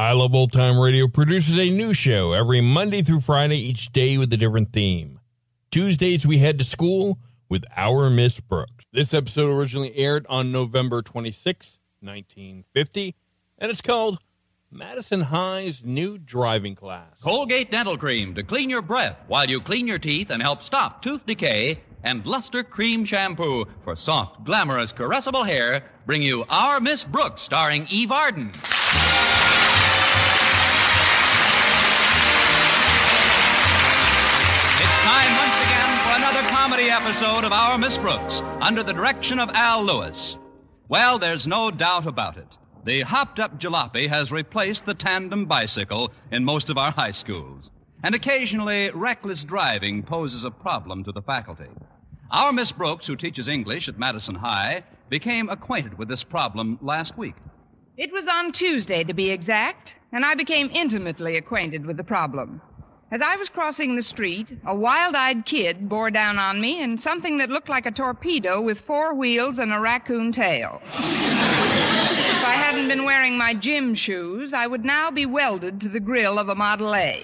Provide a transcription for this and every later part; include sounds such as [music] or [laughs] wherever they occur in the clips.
I Love Old Time Radio produces a new show every Monday through Friday, each day with a different theme. Tuesdays, we head to school with Our Miss Brooks. This episode originally aired on November 26, 1950, and it's called Madison High's New Driving Class. Colgate Dental Cream to clean your breath while you clean your teeth and help stop tooth decay. And Luster Cream Shampoo for soft, glamorous, caressable hair bring you Our Miss Brooks starring Eve Arden. Episode of Our Miss Brooks under the direction of Al Lewis. Well, there's no doubt about it. The hopped up jalopy has replaced the tandem bicycle in most of our high schools. And occasionally, reckless driving poses a problem to the faculty. Our Miss Brooks, who teaches English at Madison High, became acquainted with this problem last week. It was on Tuesday, to be exact, and I became intimately acquainted with the problem. As I was crossing the street, a wild eyed kid bore down on me in something that looked like a torpedo with four wheels and a raccoon tail. if I hadn't been wearing my gym shoes, I would now be welded to the grill of a Model A.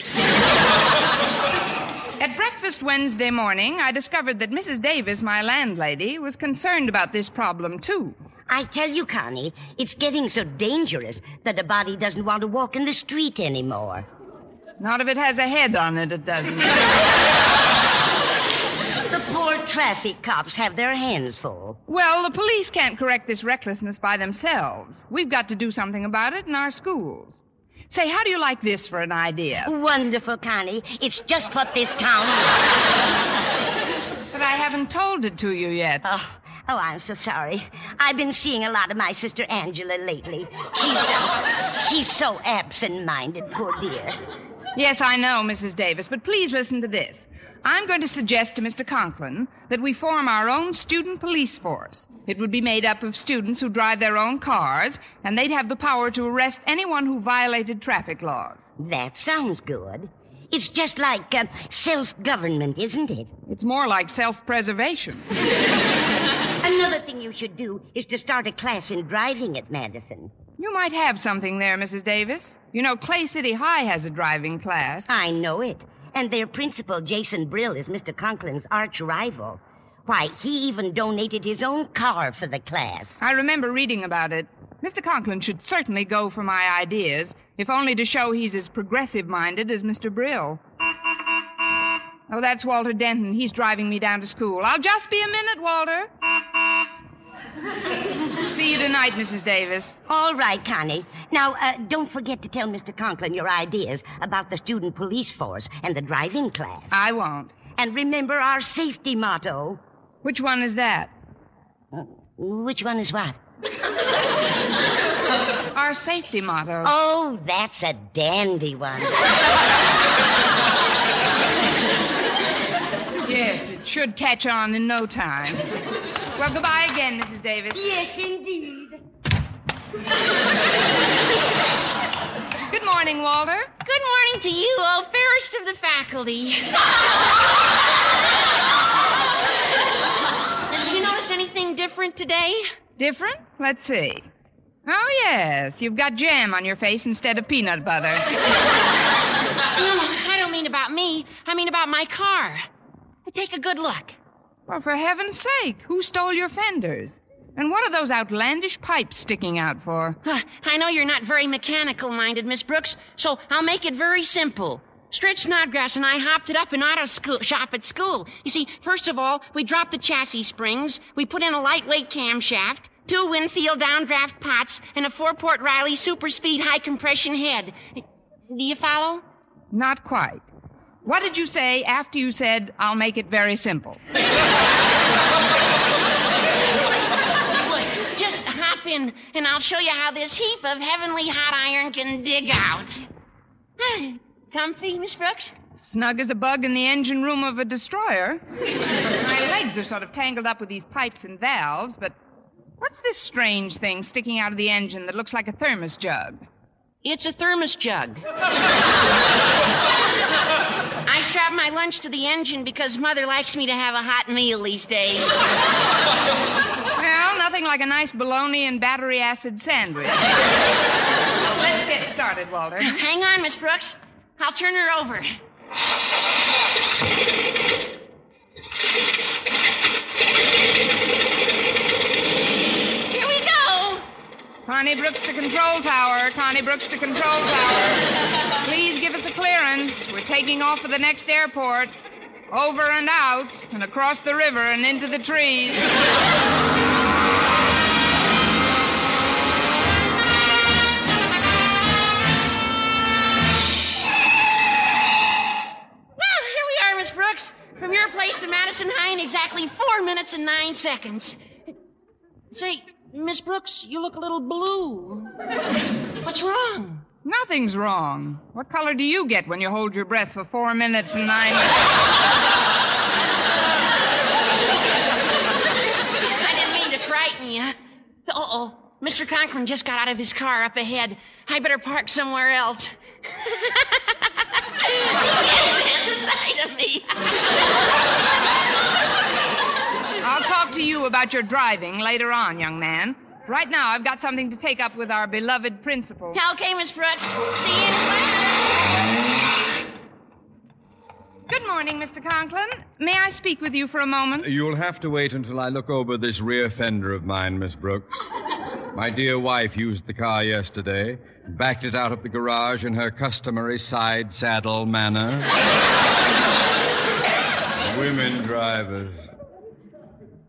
At breakfast Wednesday morning, I discovered that Mrs. Davis, my landlady, was concerned about this problem, too. I tell you, Connie, it's getting so dangerous that a body doesn't want to walk in the street anymore. Not if it has a head on it, it doesn't. The poor traffic cops have their hands full. Well, the police can't correct this recklessness by themselves. We've got to do something about it in our schools. Say, how do you like this for an idea? Wonderful, Connie. It's just what this town. needs. But I haven't told it to you yet. Oh, oh, I'm so sorry. I've been seeing a lot of my sister Angela lately. She's uh, she's so absent-minded, poor dear. Yes, I know, Mrs. Davis, but please listen to this. I'm going to suggest to Mr. Conklin that we form our own student police force. It would be made up of students who drive their own cars, and they'd have the power to arrest anyone who violated traffic laws. That sounds good. It's just like uh, self-government, isn't it? It's more like self preservation. [laughs] Another thing you should do is to start a class in driving at Madison. You might have something there, Mrs. Davis. You know, Clay City High has a driving class. I know it. And their principal, Jason Brill, is Mr. Conklin's arch rival. Why, he even donated his own car for the class. I remember reading about it. Mr. Conklin should certainly go for my ideas, if only to show he's as progressive minded as Mr. Brill. Oh, that's Walter Denton. He's driving me down to school. I'll just be a minute, Walter. See you tonight, Mrs. Davis. All right, Connie. Now, uh, don't forget to tell Mr. Conklin your ideas about the student police force and the driving class. I won't. And remember our safety motto. Which one is that? Which one is what? [laughs] Our safety motto. Oh, that's a dandy one. Yes, it should catch on in no time. Well, goodbye again, Mrs. Davis. yes, indeed. Good morning, Walter. Good morning to you, oh fairest of the faculty. Did you notice anything different today? Different? Let's see. Oh, yes. You've got jam on your face instead of peanut butter. No, I don't mean about me. I mean about my car. Take a good look. Well, for heaven's sake, who stole your fenders? And what are those outlandish pipes sticking out for? I know you're not very mechanical minded, Miss Brooks, so I'll make it very simple. Stretch Snodgrass and I hopped it up in auto school, shop at school. You see, first of all, we dropped the chassis springs, we put in a lightweight camshaft, two Winfield downdraft pots, and a four-port Riley super speed high compression head. Do you follow? Not quite. What did you say after you said, I'll make it very simple? Just hop in, and I'll show you how this heap of heavenly hot iron can dig out. Comfy, Miss Brooks? Snug as a bug in the engine room of a destroyer. My legs are sort of tangled up with these pipes and valves, but what's this strange thing sticking out of the engine that looks like a thermos jug? It's a thermos jug. I strap my lunch to the engine because Mother likes me to have a hot meal these days. Well, nothing like a nice bologna and battery acid sandwich. Let's get started, Walter. Hang on, Miss Brooks. I'll turn her over. Here we go. Connie Brooks to control tower. Connie Brooks to control tower. Please give us a clearance. We're taking off for the next airport. Over and out, and across the river and into the trees. Well, here we are, Miss Brooks. From your place to Madison High in exactly four minutes and nine seconds. Say, Miss Brooks, you look a little blue. What's wrong? Nothing's wrong. What color do you get when you hold your breath for four minutes and nine? [laughs] I didn't mean to frighten you. Uh oh. Mr. Conklin just got out of his car up ahead. I better park somewhere else. [laughs] Stand aside of me. [laughs] I'll talk to you about your driving later on, young man. Right now, I've got something to take up with our beloved principal. Okay, Miss Brooks. See you in class. Good morning, Mr. Conklin. May I speak with you for a moment? You'll have to wait until I look over this rear fender of mine, Miss Brooks. My dear wife used the car yesterday, backed it out of the garage in her customary side saddle manner. Women drivers.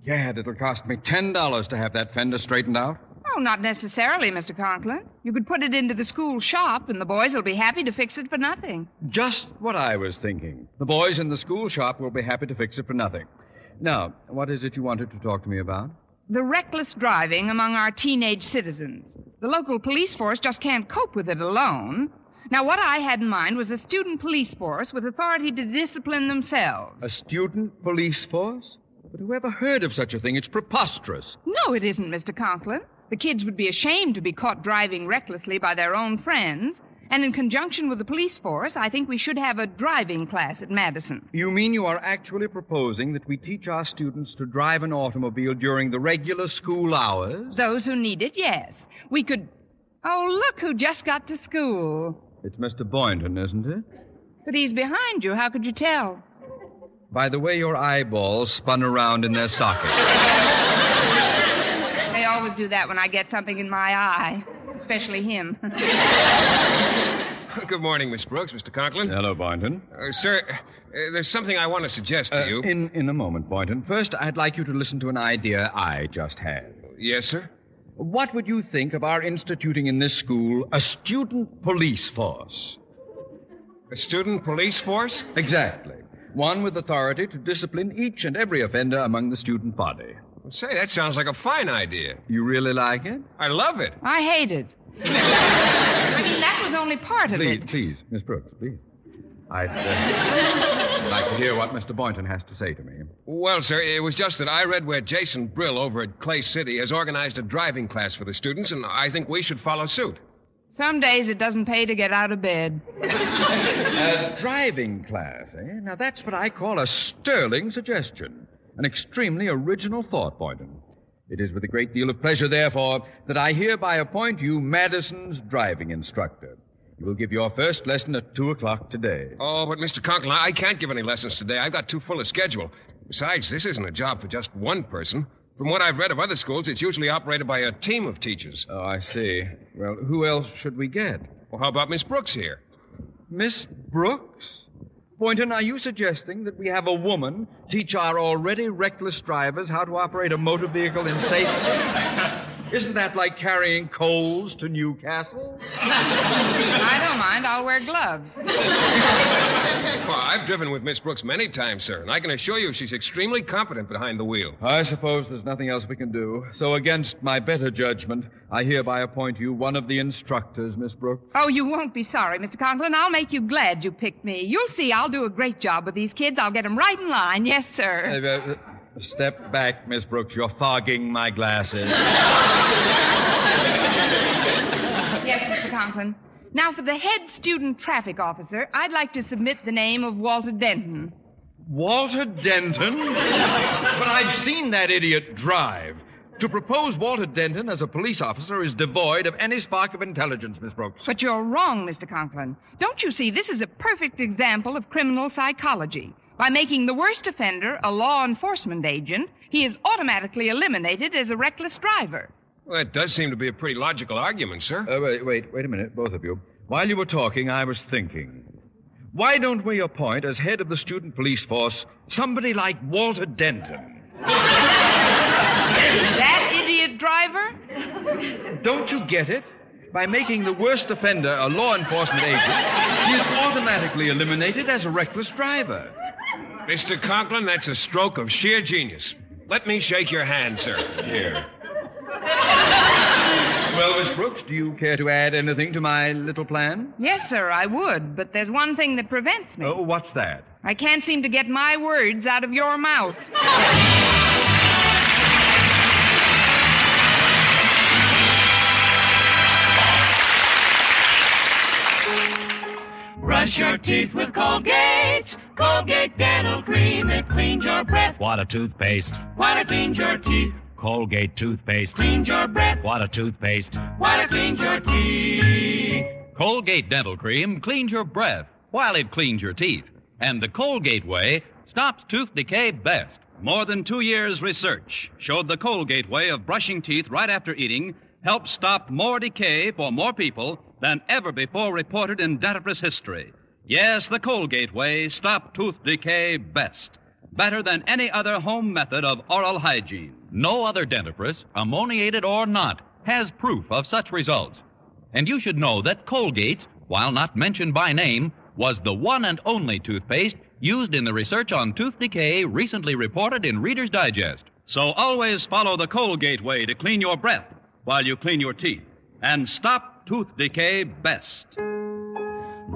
Gad, it'll cost me $10 to have that fender straightened out. Oh, not necessarily, Mr. Conklin. You could put it into the school shop, and the boys will be happy to fix it for nothing. Just what I was thinking. The boys in the school shop will be happy to fix it for nothing. Now, what is it you wanted to talk to me about? The reckless driving among our teenage citizens. The local police force just can't cope with it alone. Now, what I had in mind was a student police force with authority to discipline themselves. A student police force? But who ever heard of such a thing? It's preposterous. No, it isn't, Mr. Conklin. The kids would be ashamed to be caught driving recklessly by their own friends. And in conjunction with the police force, I think we should have a driving class at Madison. You mean you are actually proposing that we teach our students to drive an automobile during the regular school hours? Those who need it, yes. We could. Oh, look who just got to school. It's Mr. Boynton, isn't it? But he's behind you. How could you tell? By the way your eyeballs spun around in their sockets. I always do that when I get something in my eye, especially him. [laughs] Good morning, Miss Brooks, Mr. Conklin. Hello, Boynton. Uh, sir, uh, there's something I want to suggest to Uh, you. in, in a moment, Boynton. First, I'd like you to listen to an idea I just had. Yes, sir. What would you think of our instituting in this school a student police force? A student police force? Exactly. One with authority to discipline each and every offender among the student body. Say, that sounds like a fine idea. You really like it? I love it. I hate it. I mean, that was only part of Please, it. please, Miss Brooks, please. I'd uh, like to hear what Mr. Boynton has to say to me. Well, sir, it was just that I read where Jason Brill over at Clay City has organized a driving class for the students, and I think we should follow suit. Some days it doesn't pay to get out of bed. [laughs] A driving class, eh? Now, that's what I call a sterling suggestion. An extremely original thought, Boynton. It is with a great deal of pleasure, therefore, that I hereby appoint you Madison's driving instructor. You will give your first lesson at 2 o'clock today. Oh, but Mr. Conklin, I can't give any lessons today. I've got too full a schedule. Besides, this isn't a job for just one person. From what I've read of other schools, it's usually operated by a team of teachers. Oh, I see. Well, who else should we get? Well, how about Miss Brooks here? Miss Brooks? Boynton, are you suggesting that we have a woman teach our already reckless drivers how to operate a motor vehicle in safety? [laughs] Isn't that like carrying coals to Newcastle? I don't mind. I'll wear gloves. Well, I've driven with Miss Brooks many times, sir, and I can assure you she's extremely competent behind the wheel. I suppose there's nothing else we can do. So, against my better judgment, I hereby appoint you one of the instructors, Miss Brooks. Oh, you won't be sorry, Mr. Conklin. I'll make you glad you picked me. You'll see I'll do a great job with these kids. I'll get them right in line. Yes, sir. Uh, uh, step back, Miss Brooks. You're fogging my glasses. Yes, Mr. Conklin. Now, for the head student traffic officer, I'd like to submit the name of Walter Denton. Walter Denton? but I've seen that idiot drive. To propose Walter Denton as a police officer is devoid of any spark of intelligence, Miss Brooks. But you're wrong, Mr. Conklin. Don't you see, this is a perfect example of criminal psychology. By making the worst offender a law enforcement agent, he is automatically eliminated as a reckless driver. Well, that does seem to be a pretty logical argument, sir. Uh, wait, wait, wait a minute, both of you. While you were talking, I was thinking. Why don't we appoint as head of the student police force somebody like Walter Denton? That idiot driver? Don't you get it? By making the worst offender a law enforcement agent, he is automatically eliminated as a reckless driver. Mr. Conklin, that's a stroke of sheer genius. Let me shake your hand, sir. Here. Well, Miss Brooks, do you care to add anything to my little plan? Yes, sir, I would, but there's one thing that prevents me. Oh, what's that? I can't seem to get my words out of your mouth. Brush your teeth with Colgate. Colgate Dental Cream. It cleans your breath. What a toothpaste. While it cleans your teeth. Colgate toothpaste. Cleans your breath. What a toothpaste. While it cleans your teeth. Colgate Dental Cream cleans your breath while it cleans your teeth. And the Colgate way stops tooth decay best. More than two years' research showed the Colgate way of brushing teeth right after eating helps stop more decay for more people than ever before reported in dentifrice history. Yes, the Colgate way stopped tooth decay best. Better than any other home method of oral hygiene. No other dentifrice, ammoniated or not, has proof of such results. And you should know that Colgate, while not mentioned by name, was the one and only toothpaste used in the research on tooth decay recently reported in Reader's Digest. So always follow the Colgate way to clean your breath while you clean your teeth and stop tooth decay best.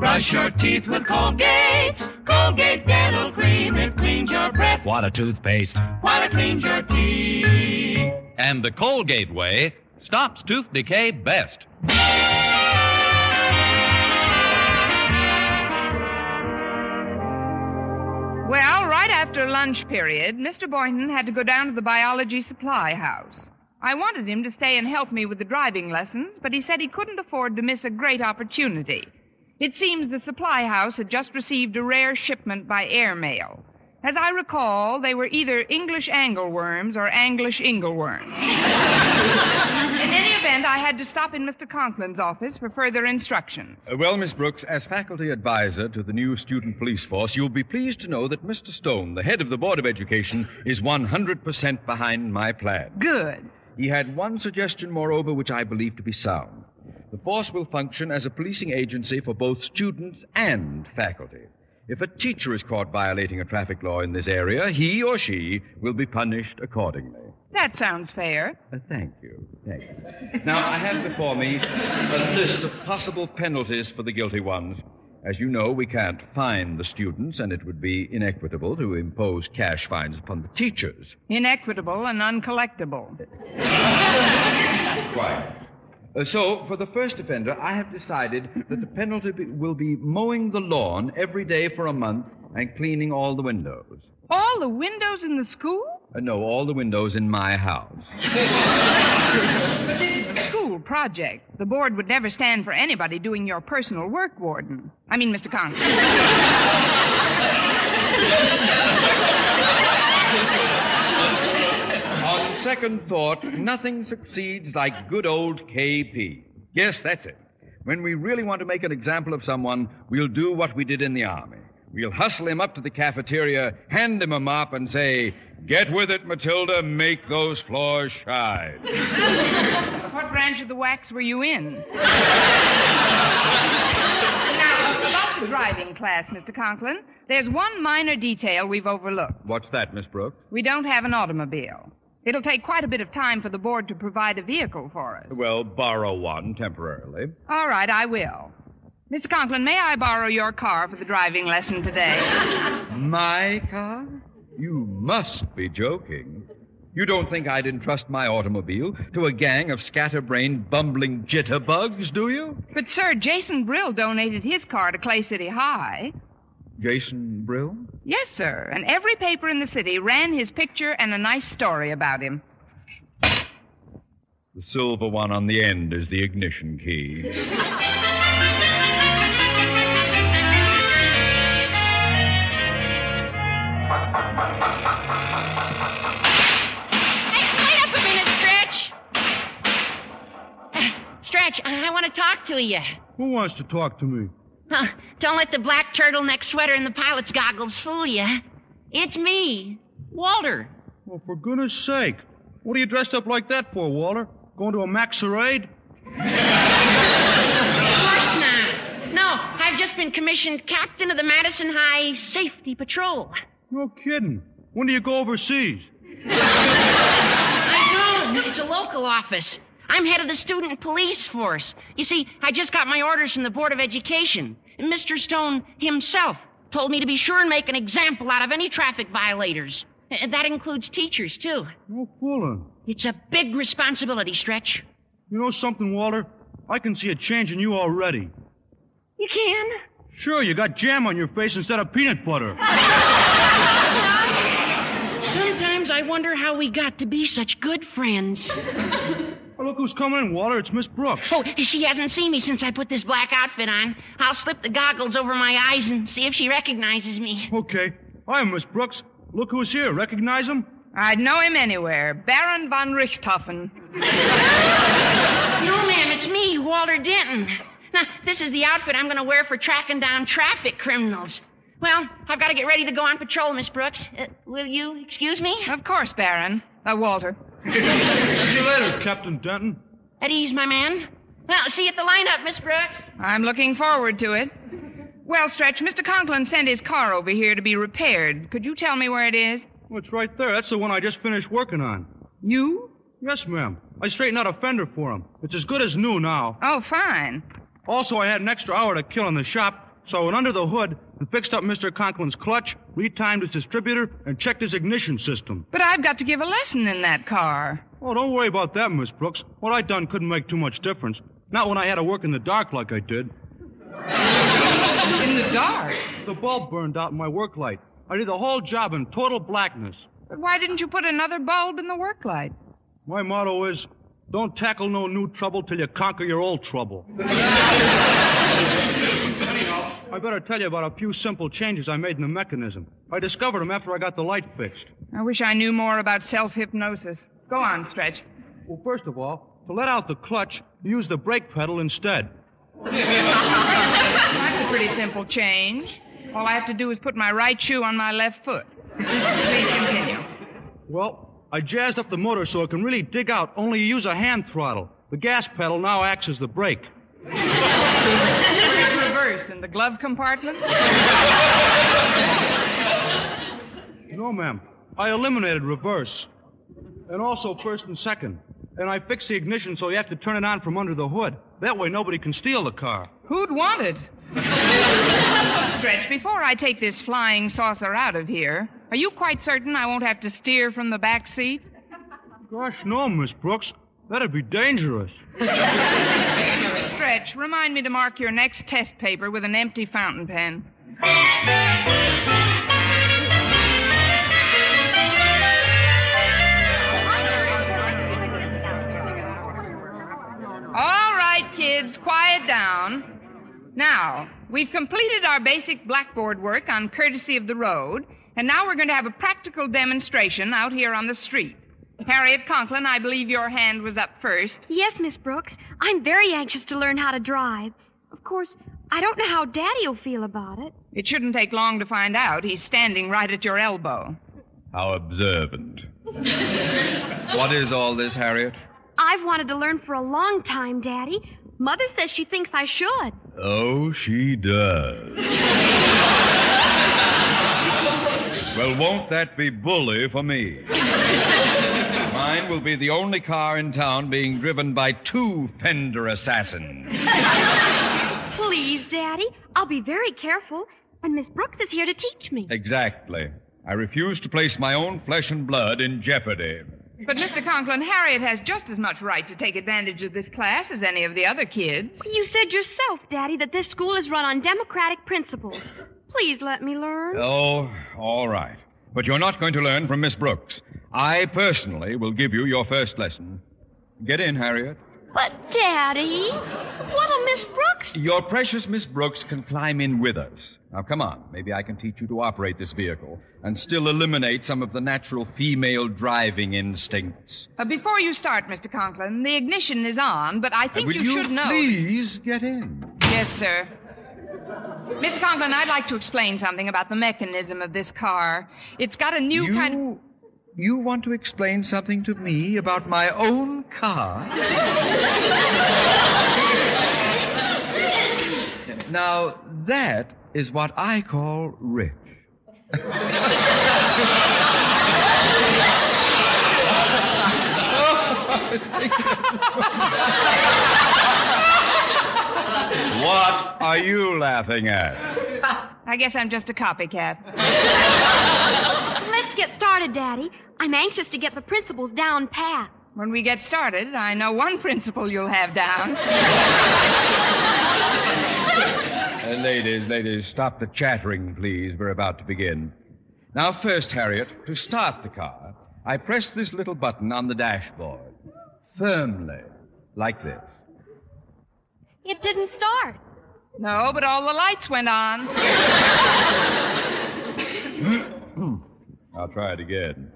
Brush your teeth with Colgate. Colgate Dental Cream. It cleans your breath. What a toothpaste. While it cleans your teeth. And the Colgate way stops tooth decay best. Well, right after lunch period, Mr. Boynton had to go down to the biology supply house. I wanted him to stay and help me with the driving lessons, but he said he couldn't afford to miss a great opportunity. It seems the supply house had just received a rare shipment by airmail. As I recall, they were either English angleworms or Anglish ingleworms. [laughs] in any event, I had to stop in Mr. Conklin's office for further instructions. Uh, well, Miss Brooks, as faculty advisor to the new student police force, you'll be pleased to know that Mr. Stone, the head of the Board of Education, is 100% behind my plan. Good. He had one suggestion, moreover, which I believe to be sound. The force will function as a policing agency for both students and faculty. If a teacher is caught violating a traffic law in this area, he or she will be punished accordingly. That sounds fair. Uh, thank you. Thank you. Now, I have before me a list of possible penalties for the guilty ones. As you know, we can't fine the students, and it would be inequitable to impose cash fines upon the teachers. Inequitable and uncollectible. [laughs] Quite. Uh, so, for the first offender, I have decided that the penalty be- will be mowing the lawn every day for a month and cleaning all the windows. All the windows in the school? Uh, no, all the windows in my house. But this is a school project. The board would never stand for anybody doing your personal work, Warden. I mean, Mr. Conklin. On second thought, nothing succeeds like good old KP. Yes, that's it. When we really want to make an example of someone, we'll do what we did in the Army. We'll hustle him up to the cafeteria, hand him a mop, and say, Get with it, Matilda, make those floors shine. [laughs] what branch of the wax were you in? [laughs] now, about the driving class, Mr. Conklin, there's one minor detail we've overlooked. What's that, Miss Brooks? We don't have an automobile. It'll take quite a bit of time for the board to provide a vehicle for us. Well, borrow one temporarily. All right, I will. Mr. Conklin, may I borrow your car for the driving lesson today? [laughs] My car? You must be joking. You don't think I'd entrust my automobile to a gang of scatterbrained, bumbling jitterbugs, do you? But, sir, Jason Brill donated his car to Clay City High. Jason Brill? Yes, sir. And every paper in the city ran his picture and a nice story about him. The silver one on the end is the ignition key. Hey, wait up a minute, Stretch. Uh, Stretch, I, want to talk to you. Who wants to talk to me? Huh, don't let the black turtleneck sweater and the pilot's goggles fool you. It's me, Walter. Well, for goodness sake. What are you dressed up like that for, Walter? Going to a masquerade? Of course not. No, I've just been commissioned captain of the Madison High Safety Patrol. No kidding. When do you go overseas? I don't. It's a local office. I'm head of the student police force. You see, I just got my orders from the Board of Education. And Mr. Stone himself told me to be sure and make an example out of any traffic violators. And that includes teachers, too. Oh, no fooling. It's a big responsibility, Stretch. You know something, Walter? I can see a change in you already. You can? Sure, you got jam on your face instead of peanut butter. Sometimes I wonder how we got to be such good friends. [laughs] Oh, look who's coming in, Walter. It's Miss Brooks. Oh, she hasn't seen me since I put this black outfit on. I'll slip the goggles over my eyes and see if she recognizes me. Okay. Hi, Miss Brooks. Look who's here. Recognize him? I'd know him anywhere. Baron von Richthofen. No, ma'am, it's me, Walter Denton. Now, this is the outfit I'm going to wear for tracking down traffic criminals. Well, I've got to get ready to go on patrol, Miss Brooks. Uh, will you excuse me? Of course, Baron. Uh, Walter. See you later, Captain Denton. At ease, my man. Well, see you at the lineup, Miss Brooks. I'm looking forward to it. Well, Stretch, Mr. Conklin sent his car over here to be repaired. Could you tell me where it is? Well, it's right there. That's the one I just finished working on. You? Yes, ma'am. I straightened out a fender for him. It's as good as new now. Oh, fine. Also, I had an extra hour to kill in the shop, so I went under the hood and fixed up Mr. Conklin's clutch, retimed his distributor, and checked his ignition system. But I've got to give a lesson in that car. Oh, don't worry about that, Miss Brooks. What I done couldn't make too much difference. Not when I had to work in the dark like I did. In the dark? The bulb burned out in my work light. I did the whole job in total blackness. But why didn't you put another bulb in the work light? My motto is don't tackle no new trouble till you conquer your old trouble. [laughs] I better tell you about a few simple changes I made in the mechanism. I discovered them after I got the light fixed. I wish I knew more about self hypnosis. Go on, Stretch. Well, first of all, to let out the clutch, use the brake pedal instead. [laughs] That's a pretty simple change. All I have to do is put my right shoe on my left foot. Please continue. Well, I jazzed up the motor so it can really dig out, only use a hand throttle. The gas pedal now acts as the brake. [laughs] In the glove compartment. No, ma'am. I eliminated reverse. And also first and second. And I fixed the ignition so you have to turn it on from under the hood. That way nobody can steal the car. Who'd want it? Stretch, before I take this flying saucer out of here, are you quite certain I won't have to steer from the back seat? Gosh, no, Miss Brooks. That'd be dangerous. Remind me to mark your next test paper with an empty fountain pen. All right, kids, quiet down. Now, we've completed our basic blackboard work on courtesy of the road, and now we're going to have a practical demonstration out here on the street. Harriet Conklin, I believe your hand was up first. Yes, Miss Brooks. I'm very anxious to learn how to drive. Of course, I don't know how Daddy will feel about it. It shouldn't take long to find out. He's standing right at your elbow. How observant. [laughs] what is all this, Harriet? I've wanted to learn for a long time, Daddy. Mother says she thinks I should. Oh, she does. [laughs] well, won't that be bully for me? [laughs] Mine will be the only car in town being driven by two fender assassins. [laughs] Please, Daddy. I'll be very careful. And Miss Brooks is here to teach me. Exactly. I refuse to place my own flesh and blood in jeopardy. But, Mr. Conklin, Harriet has just as much right to take advantage of this class as any of the other kids. You said yourself, Daddy, that this school is run on democratic principles. Please let me learn. Oh, all right. But you're not going to learn from Miss Brooks. I personally will give you your first lesson. Get in, Harriet. But, Daddy, what'll Miss Brooks Your precious Miss Brooks can climb in with us. Now, come on. Maybe I can teach you to operate this vehicle and still eliminate some of the natural female driving instincts. Uh, before you start, Mr. Conklin, the ignition is on, but I think will you, you should know. please get in? Yes, sir. Mr. Conklin, I'd like to explain something about the mechanism of this car. It's got a new You- kind. You want to explain something to me about my own car? now, that is what I call rich. [laughs] what are you laughing at? I guess I'm just a copycat. Let's get started, Daddy. I'm anxious to get the principles down pat. When we get started, I know one principle you'll have down. Uh, ladies, ladies, stop the chattering, please. We're about to begin. Now, first, Harriet, to start the car, I press this little button on the dashboard. Firmly, like this. It didn't start. No, but all the lights went on. I'll try it again.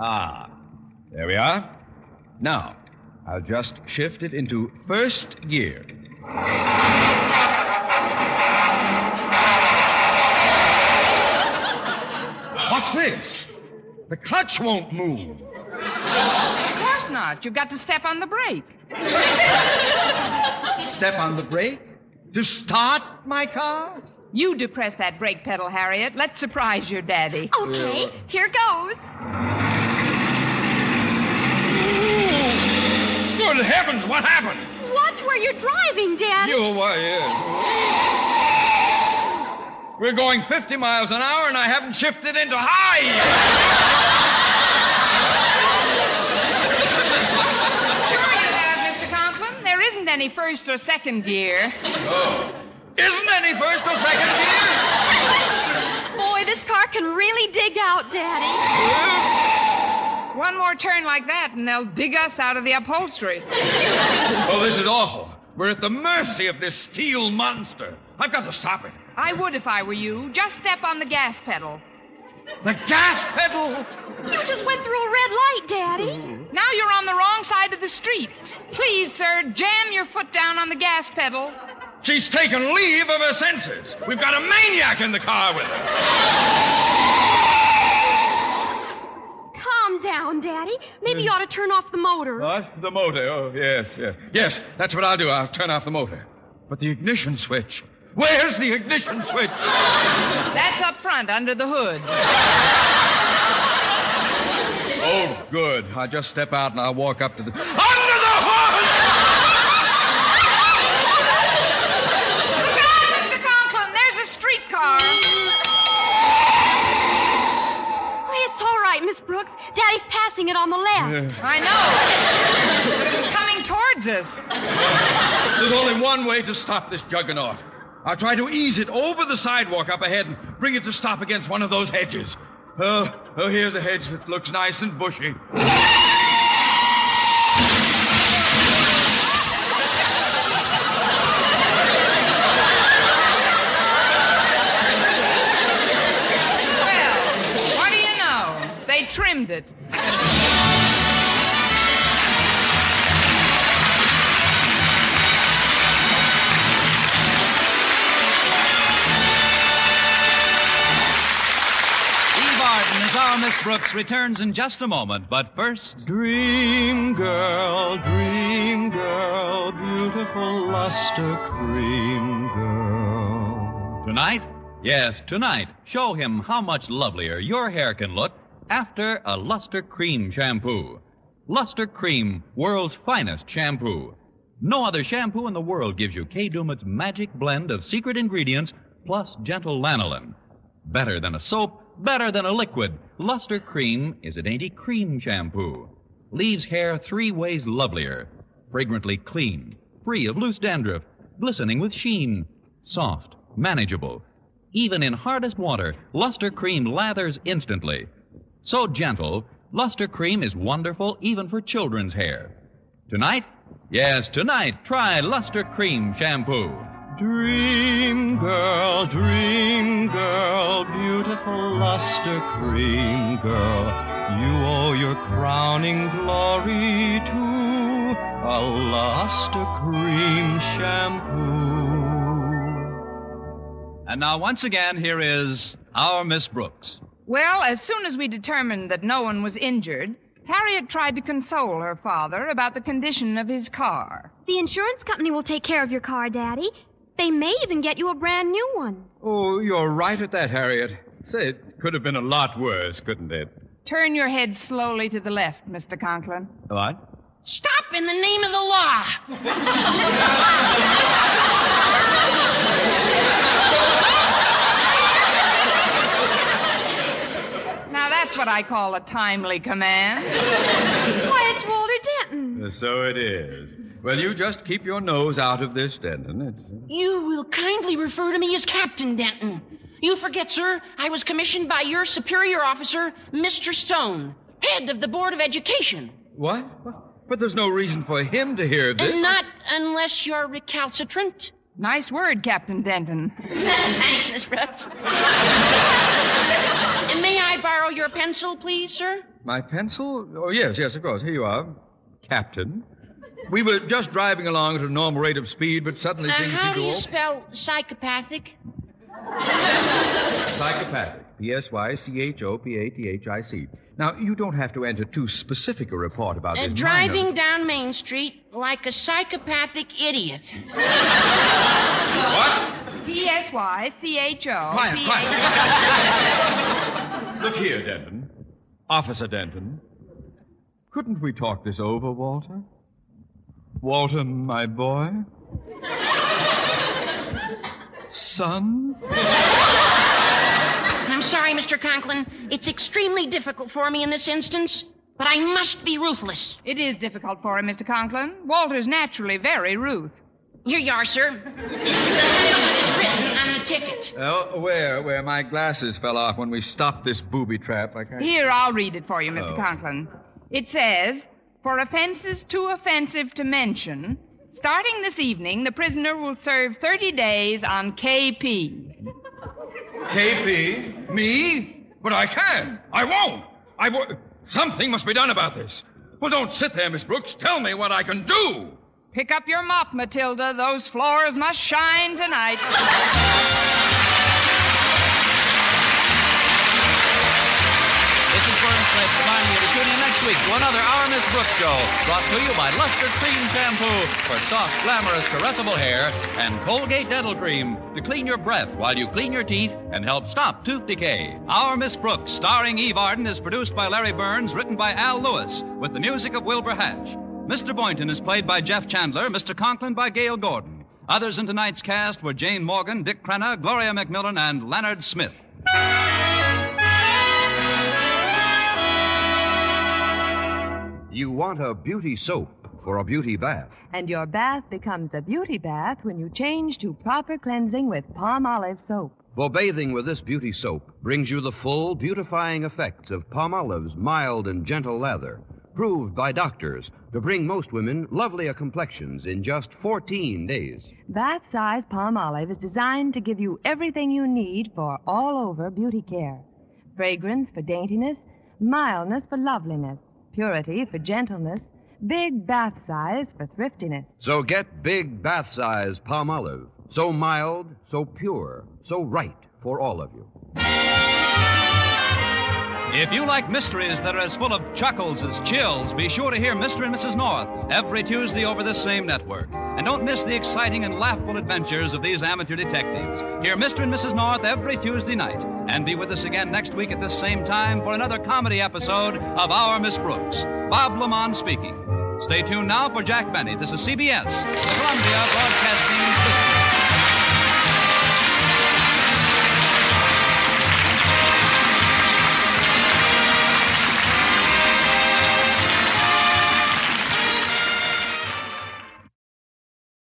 Ah, there we are. Now, I'll just shift it into first gear. What's this? The clutch won't move. Of course not. You've got to step on the brake. [laughs] Step on the brake to start my car? You depress that brake pedal, Harriet. Let's surprise your daddy. Okay, here goes. Good heavens, what happened? Watch where you're driving, Daddy. You, why, yes. We're going 50 miles an hour and I haven't shifted into high [laughs] yet. Sure you have, Mr. Conklin. There isn't any first or second gear. Oh. Isn't any first or second gear? Boy, this car can really dig out, Daddy. One more turn like that, and they'll dig us out of the upholstery. [laughs] Oh, this is awful. We're at the mercy of this steel monster. I've got to stop it. I would if I were you. Just step on the gas pedal. The gas pedal? You just went through a red light, Daddy. Oh. Now you're on the wrong side of the street. Please, sir, jam your foot down on the gas pedal. She's taken leave of her senses. We've got a maniac in the car with her. calm down, Daddy. Maybe you ought to turn off the motor. What? The motor. Oh, yes, yes. Yes, that's what I'll do. I'll turn off the motor. But the ignition switch. Where's the ignition switch? That's up front under the hood. Oh, good. I'll just step out and I'll walk up to the. Under the hood! [laughs] Mr. Conklin, there's a streetcar. Oh, it's all right, Miss Brooks. Daddy's passing it on the left. I know. But it coming towards us. There's only one way to stop this juggernaut. I'll try to ease it over the sidewalk up ahead and bring it to stop against one of those hedges. Oh, oh, here's a hedge that looks nice and bushy. Well, what do you know? They trimmed it. Our Miss Brooks returns in just a moment, but first. Dream girl, dream girl, beautiful luster cream girl. Tonight? Yes, tonight. Show him how much lovelier your hair can look after a Luster Cream shampoo. Luster Cream, world's finest shampoo. No other shampoo in the world gives you Kay Daumit's magic blend of secret ingredients plus gentle lanolin. Better than a soap, better than a liquid. Luster Cream is a dainty cream shampoo. Leaves hair three ways lovelier. Fragrantly clean, free of loose dandruff, glistening with sheen, soft, manageable. Even in hardest water, Luster Cream lathers instantly. So gentle, Luster Cream is wonderful even for children's hair. Tonight? Yes, tonight, try Luster Cream shampoo. Dream girl, dream girl, beautiful luster cream girl. You owe your crowning glory to a luster cream shampoo. And now, once again, here is our Miss Brooks. Well, as soon as we determined that no one was injured, Harriet tried to console her father about the condition of his car. The insurance company will take care of your car, Daddy. They may even get you a brand new one. Oh, you're right at that, Harriet. Say, it could have been a lot worse, couldn't it? Turn your head slowly to the left, Mr. Conklin. What? Stop in the name of the law. Now that's what I call a timely command. Why, it's Walter Denton. So it is. Well, you just keep your nose out of this, Denton. It's... Uh, you will kindly refer to me as Captain Denton. You forget, sir, I was commissioned by your superior officer, Mr. Stone, head of the Board of Education. What? But there's no reason for him to hear this. Not unless you're recalcitrant. Nice word, Captain Denton. [laughs] Thanks, Miss Brooks. May I borrow your pencil, please, sir? My pencil? Oh, yes, yes, of course. Here you are, Captain. We were just driving along at a normal rate of speed, but suddenly Uh, things how do you all... spell psychopathic? Psychopathic. P-S-Y-C-H-O-P-A-T-H-I-C. Now, you don't have to enter too specific a report about Uh, this. driving minor- down Main Street like a psychopathic idiot. What? P S Y C H O. Quiet, quiet. Look here, Denton. Officer Denton. Couldn't we talk this over, Walter? Walter, my boy? Son? I'm sorry, Mr. Conklin. It's extremely difficult for me in this instance, but I must be ruthless. It is difficult for him, Mr. Conklin. Walter's naturally very rude. Here you are, sir. The punishment is written on the ticket. Oh, where? Where my glasses fell off when we stopped this booby trap. I can't... Here, I'll read it for you, Mr. Oh. Conklin. It says, for offenses too offensive to mention, starting this evening, the prisoner will serve 30 days on KP. KP? Me? But I can't. I won't. I won't. Something must be done about this. Well, don't sit there, Miss Brooks. Tell me what I can do. Pick up your mop, Matilda. Those floors must shine tonight. Next week to another Our Miss Brooks show, brought to you by Luster Cream Shampoo for soft, glamorous, caressable hair, and Colgate Dental Cream to clean your breath while you clean your teeth and help stop tooth decay. Our Miss Brooks, starring Eve Arden, is produced by Larry Berns, written by Al Lewis, with the music of Wilbur Hatch. Mr. Boynton is played by Jeff Chandler, Mr. Conklin by Gale Gordon. Others in tonight's cast were Jane Morgan, Dick Crenna, Gloria McMillan, and Leonard Smith. You want a beauty soap for a beauty bath. And your bath becomes a beauty bath when you change to proper cleansing with palm olive soap. For bathing with this beauty soap brings you the full beautifying effects of Palmolive's mild and gentle lather, proved by doctors to bring most women lovelier complexions in just 14 days. Bath size Palmolive is designed to give you everything you need for all over beauty care fragrance for daintiness, mildness for loveliness, purity for gentleness, big bath size for thriftiness. So get big bath size Palmolive. So mild, so pure, so right for all of you. If you like mysteries that are as full of chuckles as chills, be sure to hear Mr. and Mrs. North every Tuesday over this same network. And don't miss the exciting and laughable adventures of these amateur detectives. Hear Mr. and Mrs. North every Tuesday night. And be with us again next week at this same time for another comedy episode of Our Miss Brooks. Bob LeMond speaking. Stay tuned now for Jack Benny. This is CBS, the Columbia Broadcasting System.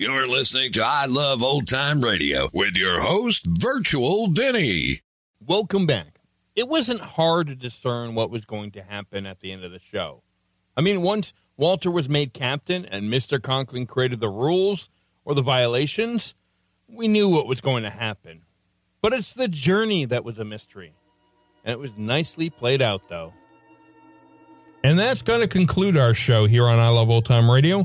You're listening to I Love Old Time Radio with your host, Virtual Vinny. Welcome back. It wasn't hard to discern what was going to happen at the end of the show. I mean, once Walter was made captain and Mr. Conklin created the rules or the violations, we knew what was going to happen. But it's the journey that was a mystery. And it was nicely played out, though. And that's going to conclude our show here on I Love Old Time Radio.